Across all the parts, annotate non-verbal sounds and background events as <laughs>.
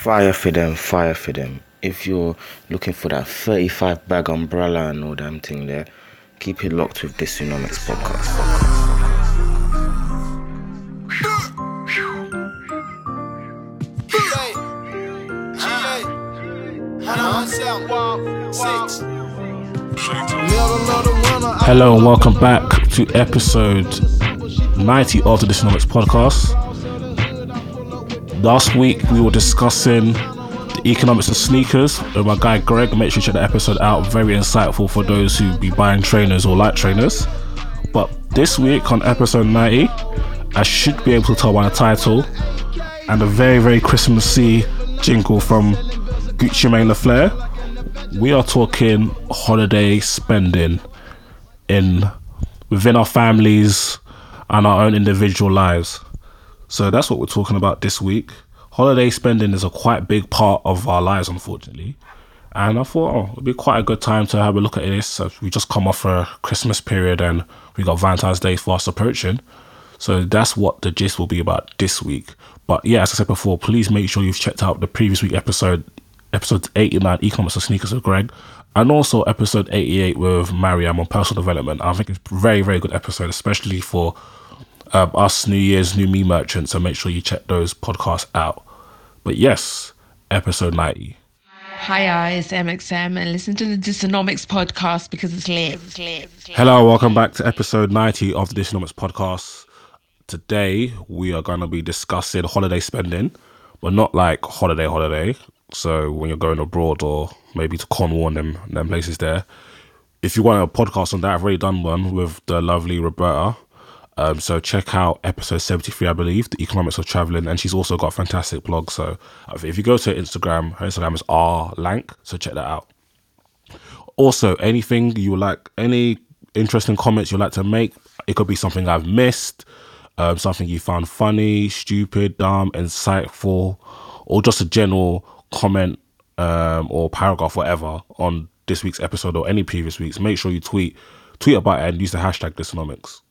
Fire for them, fire for them. If you're looking for that 35 bag umbrella and all damn thing there, keep it locked with this Tsunomics podcast. Hello and welcome back to episode 90 of the Tsunomics podcast. Last week we were discussing the economics of sneakers with my guy Greg. Make sure you check the episode out. Very insightful for those who be buying trainers or like trainers. But this week on episode 90, I should be able to tell by the title and a very, very Christmassy jingle from Gucci Mane LaFleur. We are talking holiday spending in within our families and our own individual lives. So that's what we're talking about this week. Holiday spending is a quite big part of our lives, unfortunately. And I thought oh, it'd be quite a good time to have a look at this. So we just come off a Christmas period and we got Valentine's Day fast approaching. So that's what the gist will be about this week. But yeah, as I said before, please make sure you've checked out the previous week episode, episode 89, Economics of Sneakers with Greg, and also episode 88 with Mariam on personal development. I think it's a very, very good episode, especially for um, us New Year's, New Me merchants. So make sure you check those podcasts out. But yes, episode 90. Hi guys, MXM and listen to the Dysonomics podcast because it's lit. It's lit. It's lit. Hello, welcome back to episode 90 of the Dysonomics podcast. Today we are going to be discussing holiday spending, but not like holiday, holiday. So when you're going abroad or maybe to Cornwall and them, them places there. If you want a podcast on that, I've already done one with the lovely Roberta. Um, so check out episode 73, I believe, the economics of traveling. And she's also got a fantastic blog. So if you go to Instagram, her Instagram is R Lank. So check that out. Also, anything you like, any interesting comments you'd like to make, it could be something I've missed, um, something you found funny, stupid, dumb, insightful, or just a general comment um, or paragraph, whatever, on this week's episode or any previous weeks. Make sure you tweet tweet about it and use the hashtag Dysonomics.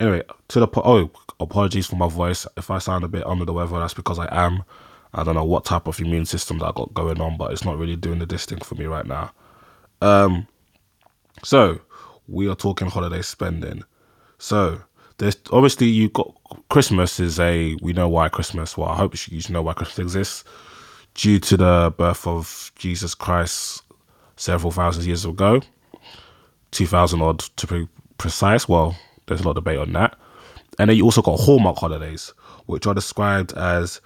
Anyway, to the po- oh, apologies for my voice. If I sound a bit under the weather, that's because I am. I don't know what type of immune system that I got going on, but it's not really doing the this thing for me right now. Um, so we are talking holiday spending. So there's obviously you got Christmas is a we know why Christmas. Well, I hope you know why Christmas exists due to the birth of Jesus Christ several thousand years ago, two thousand odd to be precise. Well, there's a lot of debate on that. And then you also got Hallmark holidays, which are described as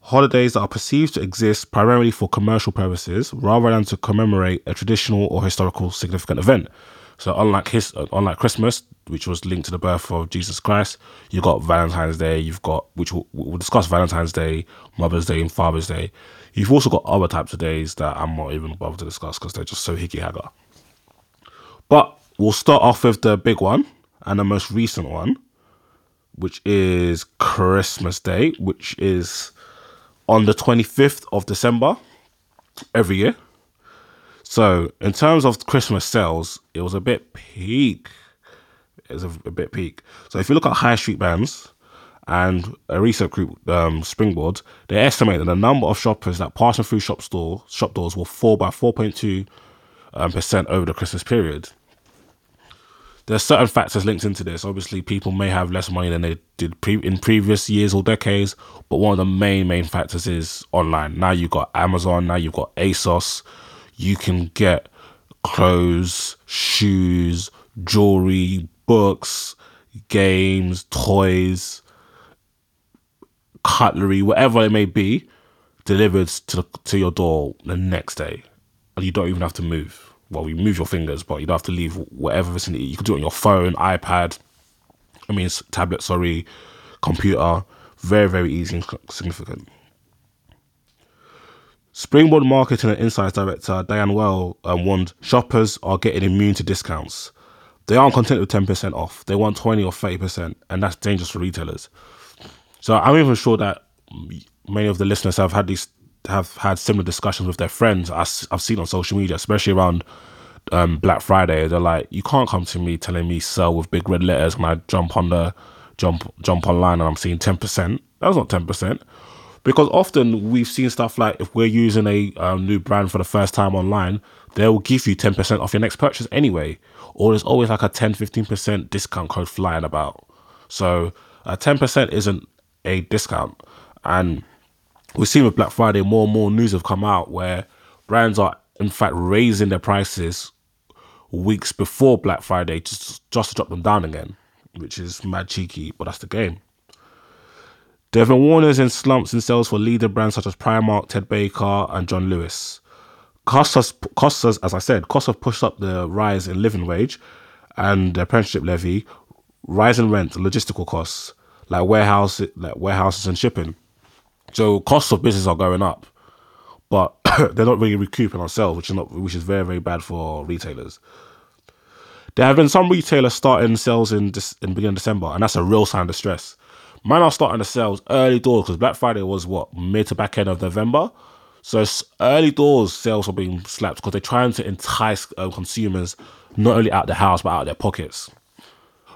holidays that are perceived to exist primarily for commercial purposes rather than to commemorate a traditional or historical significant event. So unlike his, uh, unlike Christmas, which was linked to the birth of Jesus Christ, you've got Valentine's Day. You've got which we'll, we'll discuss Valentine's Day, Mother's Day, and Father's Day. You've also got other types of days that I'm not even bothered to discuss because they're just so hickey hagger. But we'll start off with the big one and the most recent one, which is Christmas Day, which is on the 25th of December every year. So, in terms of Christmas sales, it was a bit peak. It was a, a bit peak. So, if you look at high street bands and a research group, um, Springboard, they estimate that the number of shoppers that passing through shop store shop doors will fall by 4.2 um, percent over the Christmas period. There's certain factors linked into this. Obviously, people may have less money than they did pre- in previous years or decades, but one of the main main factors is online. Now you've got Amazon. Now you've got ASOS. You can get clothes, shoes, jewelry, books, games, toys, cutlery, whatever it may be, delivered to to your door the next day, and you don't even have to move. Well, you move your fingers, but you don't have to leave whatever vicinity. You can do it on your phone, iPad. I mean, tablet. Sorry, computer. Very very easy and significant. Springboard Marketing and Insights Director Diane Wehrle um, warned shoppers are getting immune to discounts. They aren't content with 10% off. They want 20 or 30%, and that's dangerous for retailers. So I'm even sure that many of the listeners have had these have had similar discussions with their friends. I've seen on social media, especially around um, Black Friday. They're like, "You can't come to me telling me sell with big red letters when I jump on the jump jump online and I'm seeing ten percent. That's not ten percent." Because often we've seen stuff like if we're using a um, new brand for the first time online, they will give you 10% off your next purchase anyway. Or there's always like a 10 15% discount code flying about. So uh, 10% isn't a discount. And we've seen with Black Friday, more and more news have come out where brands are in fact raising their prices weeks before Black Friday just, just to drop them down again, which is mad cheeky, but that's the game. There have been warnings in slumps in sales for leader brands such as Primark, Ted Baker, and John Lewis. Costs, costs as I said, costs have pushed up the rise in living wage and the apprenticeship levy, rise in rent, logistical costs like warehouse, like warehouses and shipping. So costs of business are going up, but <coughs> they're not really recouping on sales, which is not, which is very very bad for retailers. There have been some retailers starting sales in this in beginning of December, and that's a real sign of stress. Mine are starting to sales early doors because Black Friday was what mid to back end of November. So early doors sales are being slapped because they're trying to entice uh, consumers not only out of the house but out of their pockets.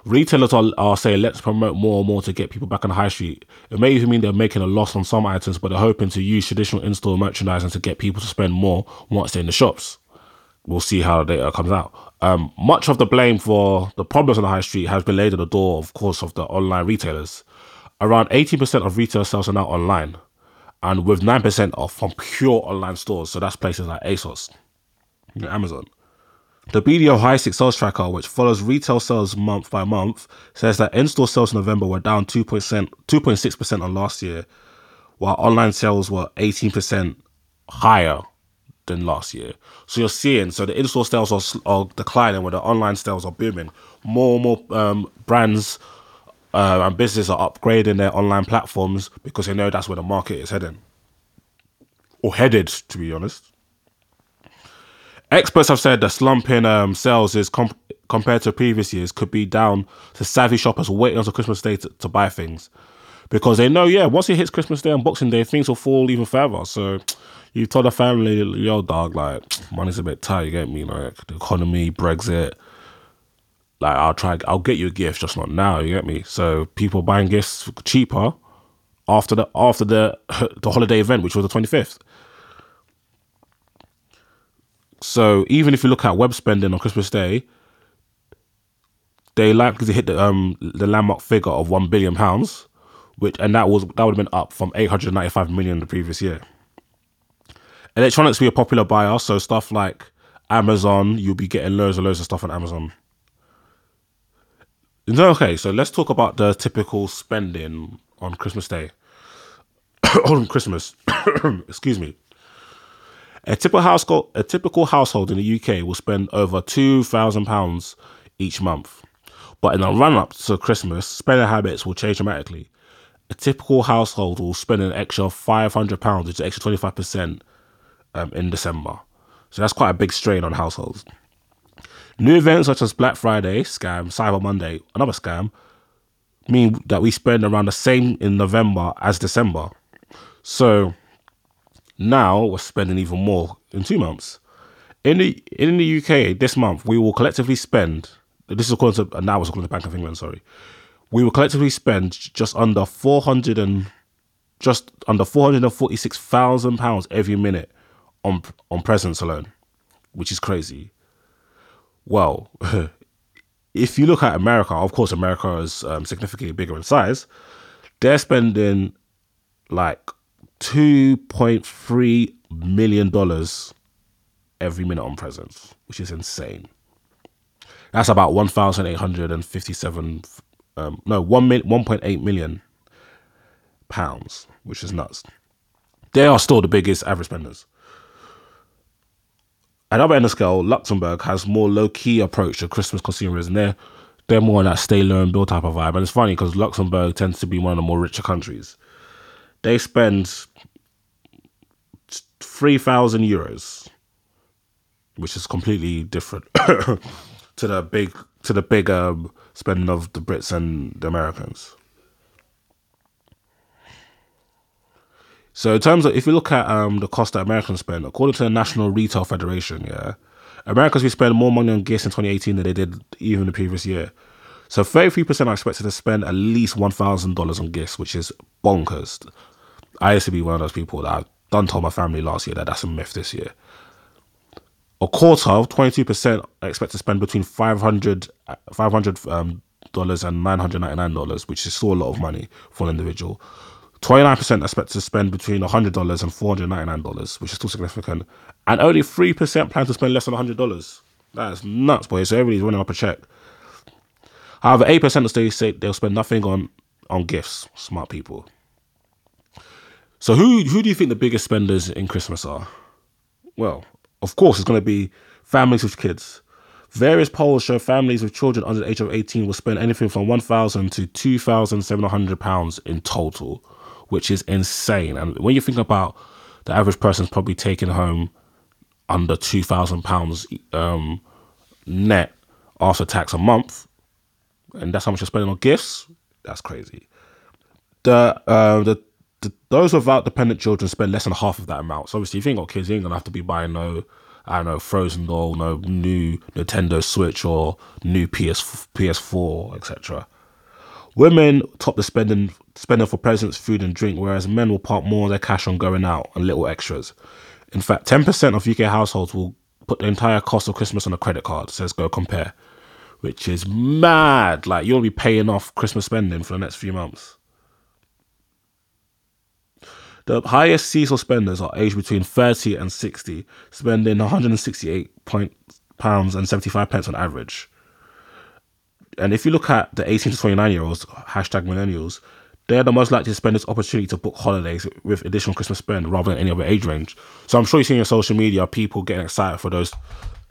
Retailers are, are saying let's promote more and more to get people back on the high street. It may even mean they're making a loss on some items, but they're hoping to use traditional in-store merchandising to get people to spend more once they're in the shops. We'll see how the data comes out. Um, much of the blame for the problems on the high street has been laid at the door, of course, of the online retailers. Around 80% of retail sales are now online, and with 9% off from pure online stores. So that's places like ASOS Amazon. The BDO High Street Sales Tracker, which follows retail sales month by month, says that in store sales in November were down 2.6% on last year, while online sales were 18% higher than last year. So you're seeing, so the in store sales are, are declining, where the online sales are booming. More and more um, brands uh, and businesses are upgrading their online platforms because they know that's where the market is heading or headed, to be honest. Experts have said the slump in um, sales is comp- compared to previous years could be down to savvy shoppers waiting until Christmas Day to, to buy things because they know, yeah, once it hits Christmas Day and Boxing Day, things will fall even further. So you told the family, yo, dog, like money's a bit tight. You get me, like the economy, Brexit like I'll try, I'll get you a gift, just not now. You get me? So people buying gifts cheaper after the after the <laughs> the holiday event, which was the twenty fifth. So even if you look at web spending on Christmas Day, they likely to hit the um the landmark figure of one billion pounds, which and that was that would have been up from eight hundred ninety five million the previous year. Electronics be a popular buyer, so stuff like Amazon, you'll be getting loads and loads of stuff on Amazon. Okay, so let's talk about the typical spending on Christmas Day. <coughs> on Christmas, <coughs> excuse me. A typical household, a typical household in the UK will spend over two thousand pounds each month, but in the run-up to Christmas, spending habits will change dramatically. A typical household will spend an extra five hundred pounds, which is extra twenty-five percent, um, in December. So that's quite a big strain on households. New events such as Black Friday scam, Cyber Monday, another scam, mean that we spend around the same in November as December. So Now we're spending even more in two months. In the in the UK this month, we will collectively spend. This is according to now it's according to Bank of England. Sorry, we will collectively spend just under four hundred and just under four hundred and forty six thousand pounds every minute on on presents alone, which is crazy. Well, <laughs> if you look at America, of course, America is um, significantly bigger in size. They're spending like two point three million dollars every minute on presents, which is insane. That's about one thousand eight hundred and fifty-seven. Um, no, one mil, one point eight million pounds, which is nuts. They are still the biggest average spenders. At other end of scale, Luxembourg has more low key approach to Christmas consumerism. They're they're more on that stay low and build type of vibe. And it's funny because Luxembourg tends to be one of the more richer countries. They spend three thousand euros, which is completely different <coughs> to the big to the big um, spending of the Brits and the Americans. So in terms of if you look at um, the cost that Americans spend, according to the National Retail Federation, yeah, Americans we spend more money on gifts in 2018 than they did even the previous year. So 33% are expected to spend at least $1,000 on gifts, which is bonkers. I used to be one of those people that I've done told my family last year that that's a myth this year. A quarter of 22% expect to spend between 500 $500 um, dollars and $999, which is still a lot of money for an individual. 29% expect to spend between $100 and $499, which is still significant. And only 3% plan to spend less than $100. That is nuts, boys. So everybody's running up a check. However, 8% of they say they'll spend nothing on, on gifts. Smart people. So who who do you think the biggest spenders in Christmas are? Well, of course, it's going to be families with kids. Various polls show families with children under the age of 18 will spend anything from 1,000 to 2,700 pounds in total which is insane. And when you think about the average person's probably taking home under two thousand um, pounds net after tax a month, and that's how much you're spending on gifts. That's crazy. The uh, the, the those without dependent children spend less than half of that amount. So obviously, if you ain't got kids, you ain't gonna have to be buying no. I don't know, Frozen doll, no new Nintendo Switch or new PS PS4, etc. Women top the spending spending for presents, food, and drink, whereas men will park more of their cash on going out and little extras. In fact, 10% of UK households will put the entire cost of Christmas on a credit card, says Go Compare, which is mad. Like, you'll be paying off Christmas spending for the next few months. The highest seasonal spenders are aged between 30 and 60, spending 168 pounds and 75 pence on average. And if you look at the 18 to 29 year olds, hashtag millennials, they're the most likely to spend this opportunity to book holidays with additional Christmas spend rather than any other age range. So I'm sure you see on social media people getting excited for those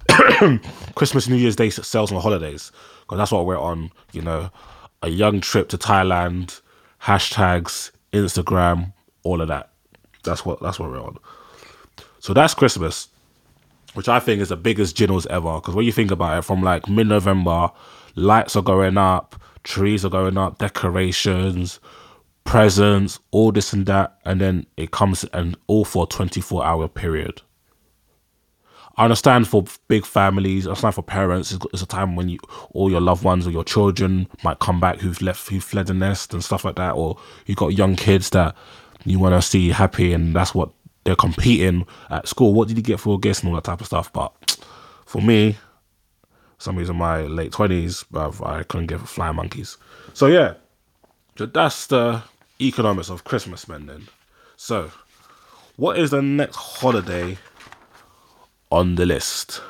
<coughs> Christmas, New Year's Day sales on holidays because that's what we're on. You know, a young trip to Thailand, hashtags, Instagram, all of that. That's what that's what we're on. So that's Christmas, which I think is the biggest jinnles ever. Because when you think about it, from like mid November lights are going up, trees are going up, decorations, presents, all this and that, and then it comes and all for a 24 hour period. I understand for big families, I understand for parents, it's, a time when you all your loved ones or your children might come back who've left, who fled the nest and stuff like that, or you've got young kids that you want to see happy, and that's what they're competing at school. What did you get for a and all that type of stuff? But for me, some reason my late twenties, I couldn't give flying monkeys. So yeah, that's the economics of Christmas spending. So, what is the next holiday on the list?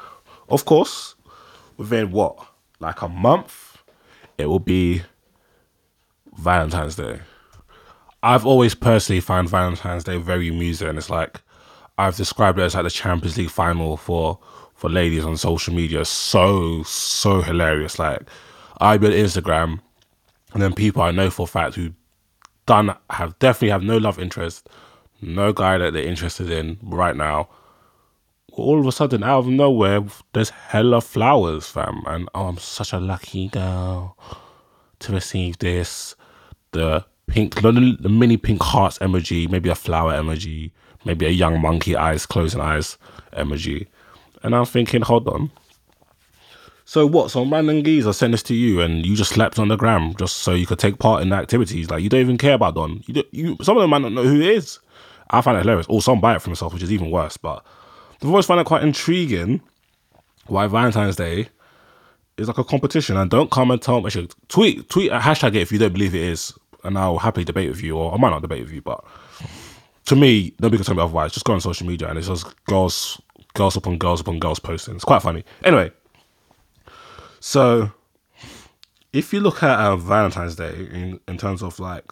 Of course, within what like a month, it will be Valentine's Day. I've always personally found Valentine's Day very amusing. And It's like I've described it as like the Champions League final for for ladies on social media so so hilarious. Like I be on Instagram, and then people I know for a fact who done have definitely have no love interest, no guy that they're interested in right now. All of a sudden, out of nowhere, there's hella flowers, fam, and oh, I'm such a lucky girl to receive this. The pink, the, the mini pink hearts emoji, maybe a flower emoji, maybe a young monkey eyes, closing eyes emoji. And I'm thinking, hold on. So what? Some random geezer sent this to you, and you just slapped on the gram just so you could take part in the activities. Like you don't even care about Don. You, you some of them might not know who he is. I find it hilarious. Or some buy it for themselves, which is even worse. But I've always found it quite intriguing why Valentine's Day is like a competition. And don't come and tell me. Tweet tweet a hashtag it if you don't believe it is, and I'll happily debate with you, or I might not debate with you, but to me, nobody can tell me otherwise. Just go on social media and it's just girls, girls upon girls upon girls posting. It's quite funny. Anyway, so if you look at uh, Valentine's Day in, in terms of like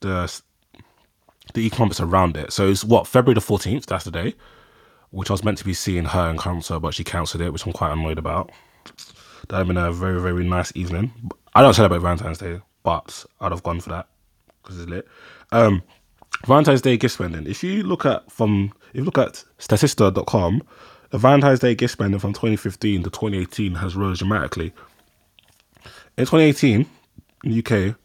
the the economics around it, so it's what February the fourteenth. That's the day, which I was meant to be seeing her and her, but she cancelled it, which I'm quite annoyed about. That have been a very very nice evening. I don't celebrate Valentine's Day, but I'd have gone for that because it's lit. Um, Valentine's Day gift spending. If you look at from if you look at Statista.com, the Valentine's Day gift spending from 2015 to 2018 has rose dramatically. In 2018, in the UK,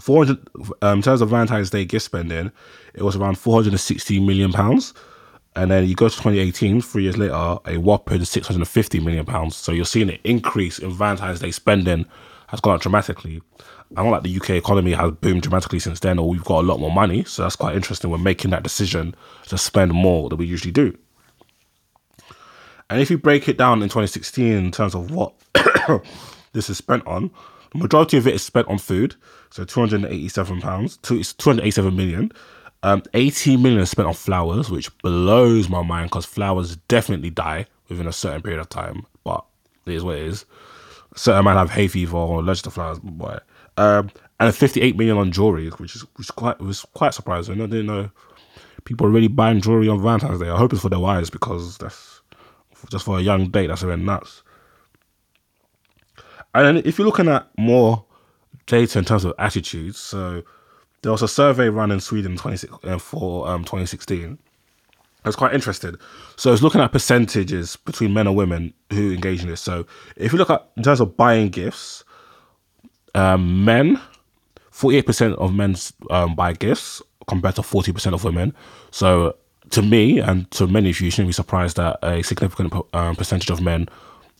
400 um, in terms of Valentine's Day gift spending, it was around 460 million pounds. And then you go to 2018, three years later, a whopping 650 million pounds. So you're seeing an increase in Valentine's Day spending has gone up dramatically. I don't like the UK economy has boomed dramatically since then, or we've got a lot more money. So that's quite interesting. We're making that decision to spend more than we usually do. And if you break it down in 2016 in terms of what <coughs> this is spent on, the majority of it is spent on food. So 287 pounds, 287 million. Um, 18 million is spent on flowers, which blows my mind because flowers definitely die within a certain period of time. But it is what it is. Certain might have hay fever or allergic to flowers, boy. Um, and 58 million on jewelry, which is which quite was quite surprising. I didn't know people are really buying jewelry on Valentine's Day. I hope it's for their wives because that's just for a young date. That's a bit nuts. And if you're looking at more data in terms of attitudes, so there was a survey run in Sweden 26, uh, for um, 2016. It's quite interesting. So it's looking at percentages between men and women who engage in this. So if you look at in terms of buying gifts, um, men, 48% of men um, buy gifts compared to 40% of women. So to me and to many of you, you shouldn't be surprised that a significant um, percentage of men,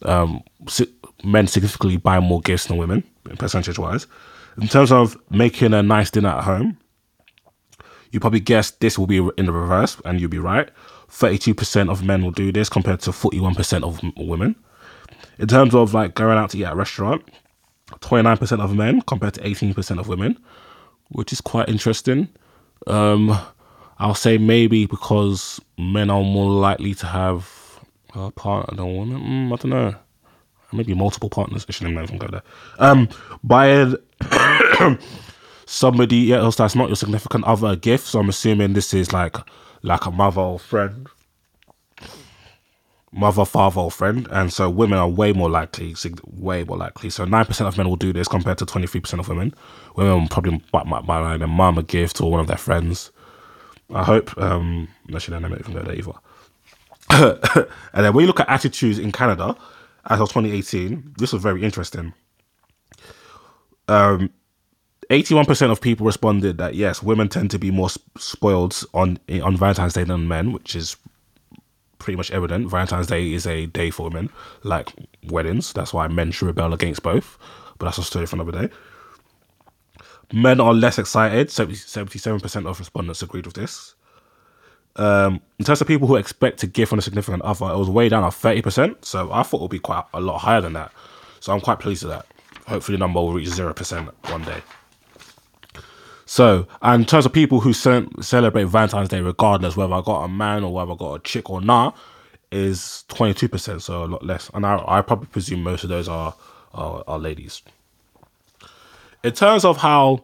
um, si- men significantly buy more gifts than women, percentage wise. In terms of making a nice dinner at home, you probably guessed this will be in the reverse, and you'll be right. 32% of men will do this compared to 41% of women. In terms of like going out to eat at a restaurant, 29% of men compared to 18% of women, which is quite interesting. Um, I'll say maybe because men are more likely to have a partner than women. Mm, I don't know. Maybe multiple partners. I shouldn't even go there. Um, buying somebody else that's not your significant other a gift. So I'm assuming this is like like a mother or friend, mother, father, or friend. And so women are way more likely, way more likely. So nine percent of men will do this compared to twenty three percent of women. Women probably buy, buy, their mom a gift or one of their friends. I hope. Um, actually, no, even go there either. <coughs> and then when you look at attitudes in Canada as of 2018, this was very interesting. Um, 81% of people responded that yes, women tend to be more spoiled on on Valentine's Day than men, which is pretty much evident. Valentine's Day is a day for women, like weddings. That's why men should rebel against both. But that's a story for another day. Men are less excited. 77% of respondents agreed with this. Um, in terms of people who expect to give on a significant other, it was way down at 30%. So I thought it would be quite a lot higher than that. So I'm quite pleased with that. Hopefully, the number will reach 0% one day. So, in terms of people who celebrate Valentine's Day, regardless whether I got a man or whether I got a chick or not, is 22%, so a lot less. And I, I probably presume most of those are, are, are ladies in terms of how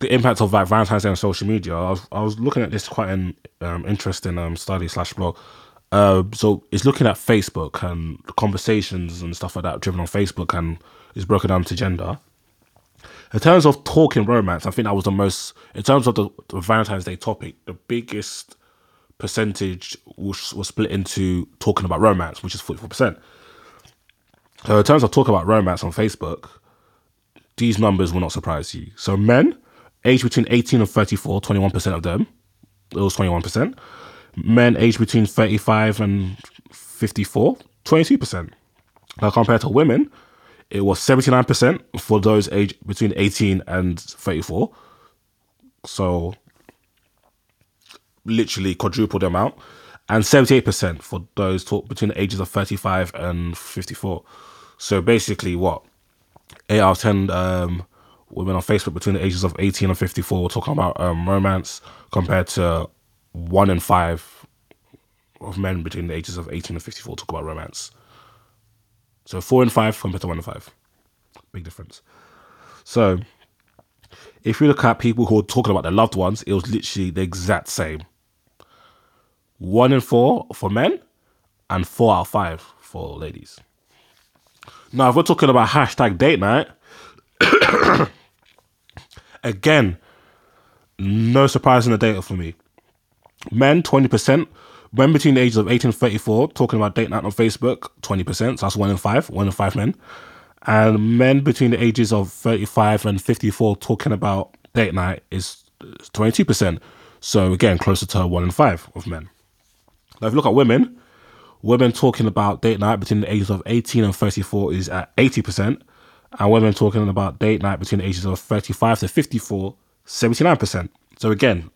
the impact of like Valentine's Day on social media, I was, I was looking at this quite an um, interesting um, study slash blog. Uh, so it's looking at Facebook and conversations and stuff like that driven on Facebook and is broken down to gender. In terms of talking romance, I think that was the most. In terms of the, the Valentine's Day topic, the biggest percentage was, was split into talking about romance, which is forty four percent. So in terms of talking about romance on Facebook, these numbers will not surprise you. So men, aged between 18 and 34, 21% of them, it was 21%. Men aged between 35 and 54, 22%. Now compared to women, it was 79% for those age between 18 and 34. So literally quadruple the amount. And 78% for those talk between the ages of 35 and 54. So basically, what? 8 out of 10 um, women on Facebook between the ages of 18 and 54 were talking about um, romance compared to 1 in 5 of men between the ages of 18 and 54 talk about romance. So 4 and 5 compared to 1 and 5. Big difference. So if you look at people who are talking about their loved ones, it was literally the exact same. One in four for men, and four out of five for ladies. Now, if we're talking about hashtag date night, <coughs> again, no surprise in the data for me. Men, 20%. Men between the ages of 18 and 34 talking about date night on Facebook, 20%. So that's one in five, one in five men. And men between the ages of 35 and 54 talking about date night is 22%. So again, closer to one in five of men. Now, if you look at women, women talking about date night between the ages of 18 and 34 is at 80%, and women talking about date night between the ages of 35 to 54, 79%. So again,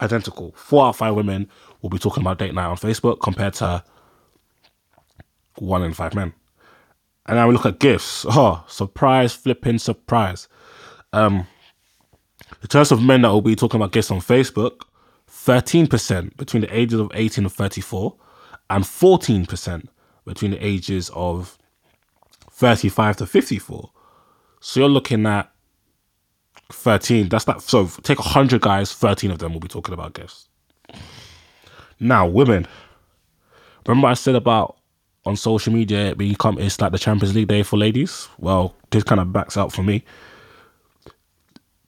identical. Four out of five women will be talking about date night on Facebook compared to one in five men. And now we look at gifts. <laughs> Oh, surprise, flipping surprise. Um, in terms of men that will be talking about gifts on Facebook, 13% between the ages of 18 and 34, and 14% between the ages of 35 to 54. So you're looking at 13. That's that. So take 100 guys, 13 of them will be talking about gifts. Now, women. Remember I said about on social media it become it's like the Champions League day for ladies? Well, this kind of backs out for me.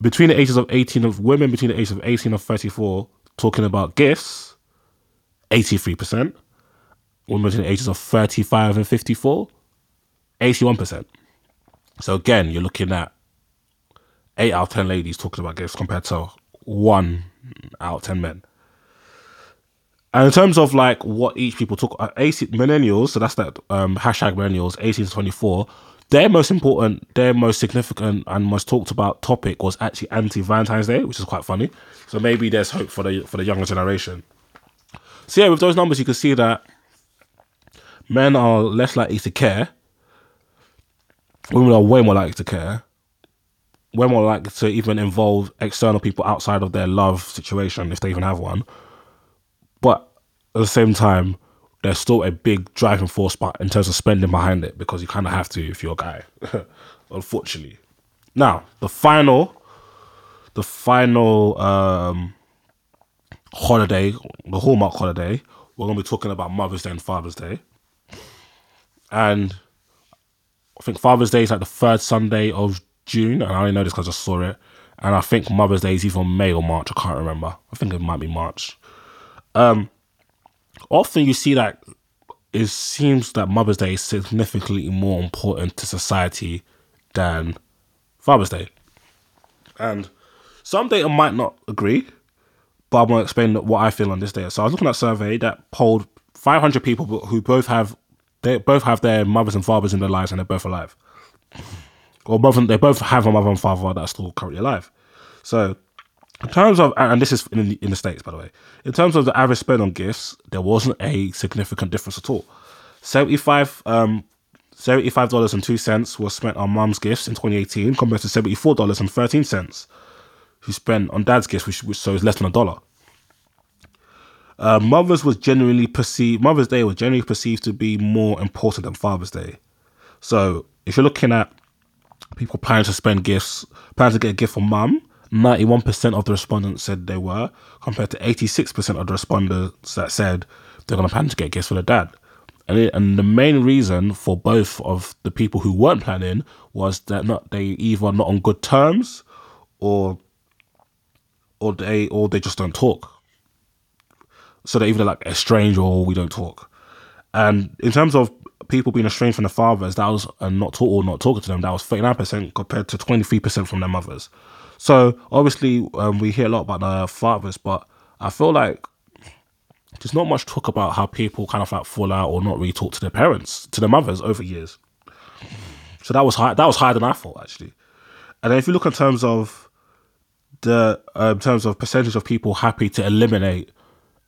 Between the ages of 18 of women between the ages of 18 and 34 talking about gifts, 83%. Women between the ages of 35 and 54, 81%. So again, you're looking at 8 out of 10 ladies talking about gifts compared to 1 out of 10 men. And in terms of like what each people talk, uh, 80, millennials, so that's that um, hashtag millennials, 18 to 24, their most important, their most significant and most talked about topic was actually anti Valentine's Day, which is quite funny. So maybe there's hope for the for the younger generation. So yeah, with those numbers, you can see that men are less likely to care. Women are way more likely to care. Way more likely to even involve external people outside of their love situation, if they even have one. But at the same time, there's still a big driving force but in terms of spending behind it because you kind of have to if you're a guy, <laughs> unfortunately. Now, the final, the final um, holiday, the Hallmark holiday, we're going to be talking about Mother's Day and Father's Day. And I think Father's Day is like the third Sunday of June, and I only know this because I saw it. And I think Mother's Day is either May or March. I can't remember. I think it might be March. Um, often you see that it seems that Mother's Day is significantly more important to society than Father's Day. And some data might not agree, but I'm going to explain what I feel on this day. So I was looking at a survey that polled 500 people who both have they both have their mothers and fathers in their lives and they're both alive. Or both they both have a mother and father that are still currently alive. So in terms of, and this is in the, in the States, by the way, in terms of the average spend on gifts, there wasn't a significant difference at all. 75, um, $75.02 was spent on mum's gifts in 2018 compared to $74.13 who spent on dad's gifts, which, which so is less than a dollar. Uh, Mother's was generally perceived, Mother's Day was generally perceived to be more important than Father's Day. So if you're looking at people planning to spend gifts, planning to get a gift for mum, 91% of the respondents said they were, compared to 86% of the respondents that said they're going to plan to get gifts for their dad. And, it, and the main reason for both of the people who weren't planning was that not they either not on good terms or or they or they just don't talk. So they're either like estranged or we don't talk. And in terms of people being estranged from their fathers, that was uh, not talk or not talking to them, that was 39% compared to 23% from their mothers. So obviously, um, we hear a lot about the fathers, but I feel like there's not much talk about how people kind of like fall out or not really talk to their parents, to their mothers over years. So that was high. That was higher than I thought actually. And if you look in terms of the uh, in terms of percentage of people happy to eliminate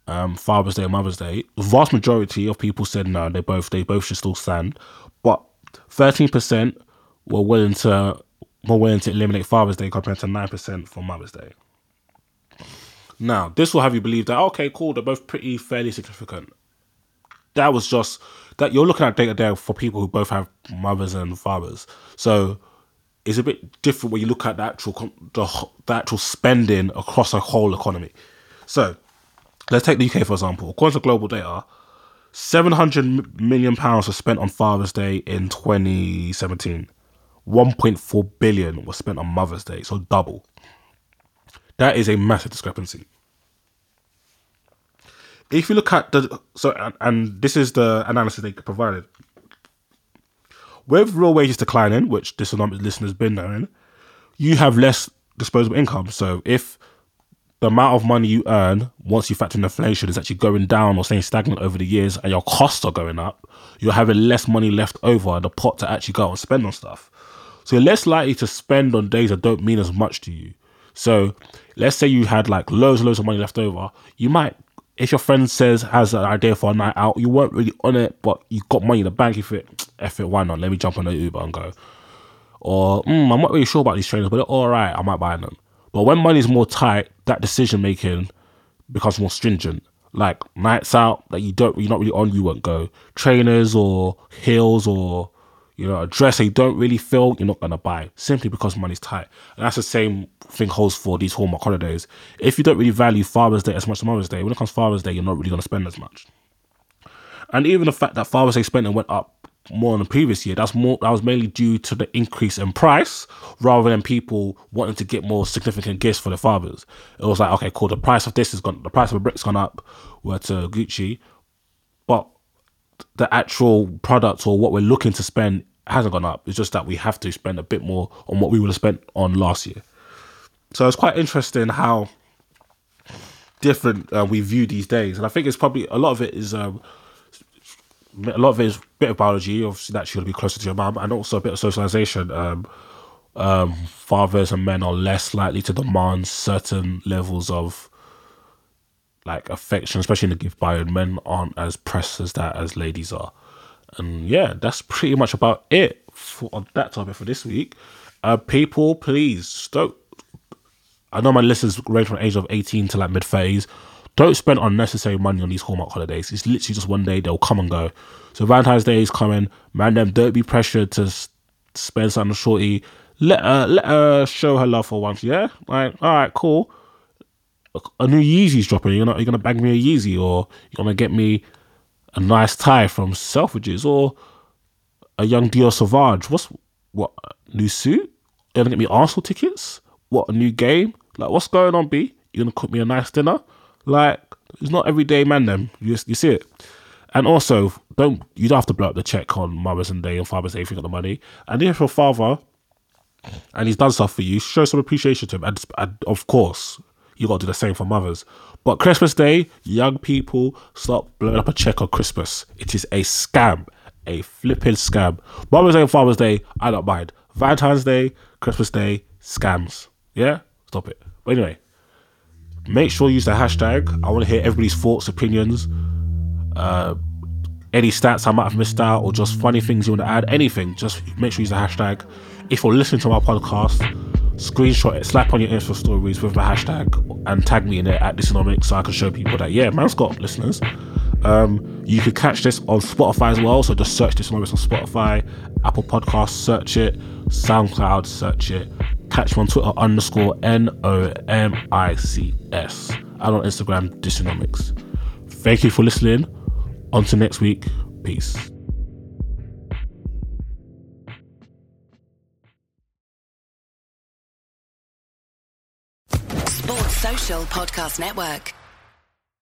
um, Father's Day and Mother's Day, the vast majority of people said no. They both they both should still stand, but thirteen percent were willing to were willing to eliminate Father's Day compared to nine percent for Mother's Day. Now, this will have you believe that okay, cool, they're both pretty fairly significant. That was just that you're looking at data day for people who both have mothers and fathers. So it's a bit different when you look at the actual the, the actual spending across a whole economy. So let's take the UK for example. According to global data, 700 million pounds was spent on Father's Day in 2017. 1.4 billion was spent on Mother's Day, so double. That is a massive discrepancy. If you look at the so and, and this is the analysis they provided. With real wages declining, which this listener's been knowing, you have less disposable income. So if the amount of money you earn once you factor in inflation is actually going down or staying stagnant over the years and your costs are going up, you're having less money left over in the pot to actually go and spend on stuff. So you're less likely to spend on days that don't mean as much to you. So let's say you had like loads and loads of money left over, you might if your friend says has an idea for a night out, you weren't really on it, but you got money in the bank. if it F it, why not? Let me jump on the Uber and go. Or mm, I'm not really sure about these trainers, but they're all right. I might buy them. But when money's more tight, that decision making becomes more stringent. Like nights out that you don't, you're not really on, you won't go. Trainers or heels or you know, a dress that you don't really feel you're not gonna buy simply because money's tight. And that's the same thing holds for these Hallmark holidays. If you don't really value Father's Day as much as Mother's Day, when it comes Father's Day, you're not really gonna spend as much. And even the fact that Father's Day spending went up more than the previous year, that's more that was mainly due to the increase in price rather than people wanting to get more significant gifts for their fathers. It was like, okay, cool, the price of this has gone the price of a brick's gone up, we're to Gucci, but the actual product or what we're looking to spend hasn't gone up. It's just that we have to spend a bit more on what we would have spent on last year. So it's quite interesting how different uh, we view these days, and I think it's probably a lot of it is um, a lot of it is a bit of biology. Obviously, that you'll be closer to your mum, and also a bit of socialization. Um, um, fathers and men are less likely to demand certain levels of like affection, especially in the gift bio. Men aren't as pressed as that as ladies are. And yeah, that's pretty much about it for on that topic for this week. Uh, people, please don't. I know my listeners range from age of 18 to like mid 30s. Don't spend unnecessary money on these Hallmark holidays. It's literally just one day, they'll come and go. So Valentine's Day is coming. Man, them don't be pressured to spend something shorty. Let her, let her show her love for once, yeah? Like, all right, cool. A new Yeezy's dropping. You're, not, you're gonna bag me a Yeezy or you're gonna get me a nice tie from Selfridges or a young Dior Sauvage. What's what new suit? You're gonna get me Arsenal tickets? What a new game? Like what's going on, B? You're gonna cook me a nice dinner? Like it's not everyday man. Then you you see it. And also, don't you don't have to blow up the check on Mother's Day and Father's Day if you got the money. And if your father and he's done stuff for you, show some appreciation to him. And, and of course, you got to do the same for mothers. But Christmas Day, young people, stop blowing up a check on Christmas. It is a scam, a flipping scam. Mother's Day and Father's Day, I don't mind. Valentine's Day, Christmas Day, scams. Yeah? Stop it. But anyway, make sure you use the hashtag. I want to hear everybody's thoughts, opinions, uh, any stats I might have missed out, or just funny things you want to add. Anything, just make sure you use the hashtag. If you're listening to my podcast, screenshot it, slap on your Insta stories with the hashtag and tag me in it at Dysonomics so I can show people that, yeah, man's got listeners. Um, you can catch this on Spotify as well. So just search Dysonomics on Spotify, Apple Podcasts, search it, SoundCloud, search it. Catch me on Twitter underscore N O M I C S. And on Instagram, Dysonomics. Thank you for listening. On to next week. Peace. Sports Social Podcast Network.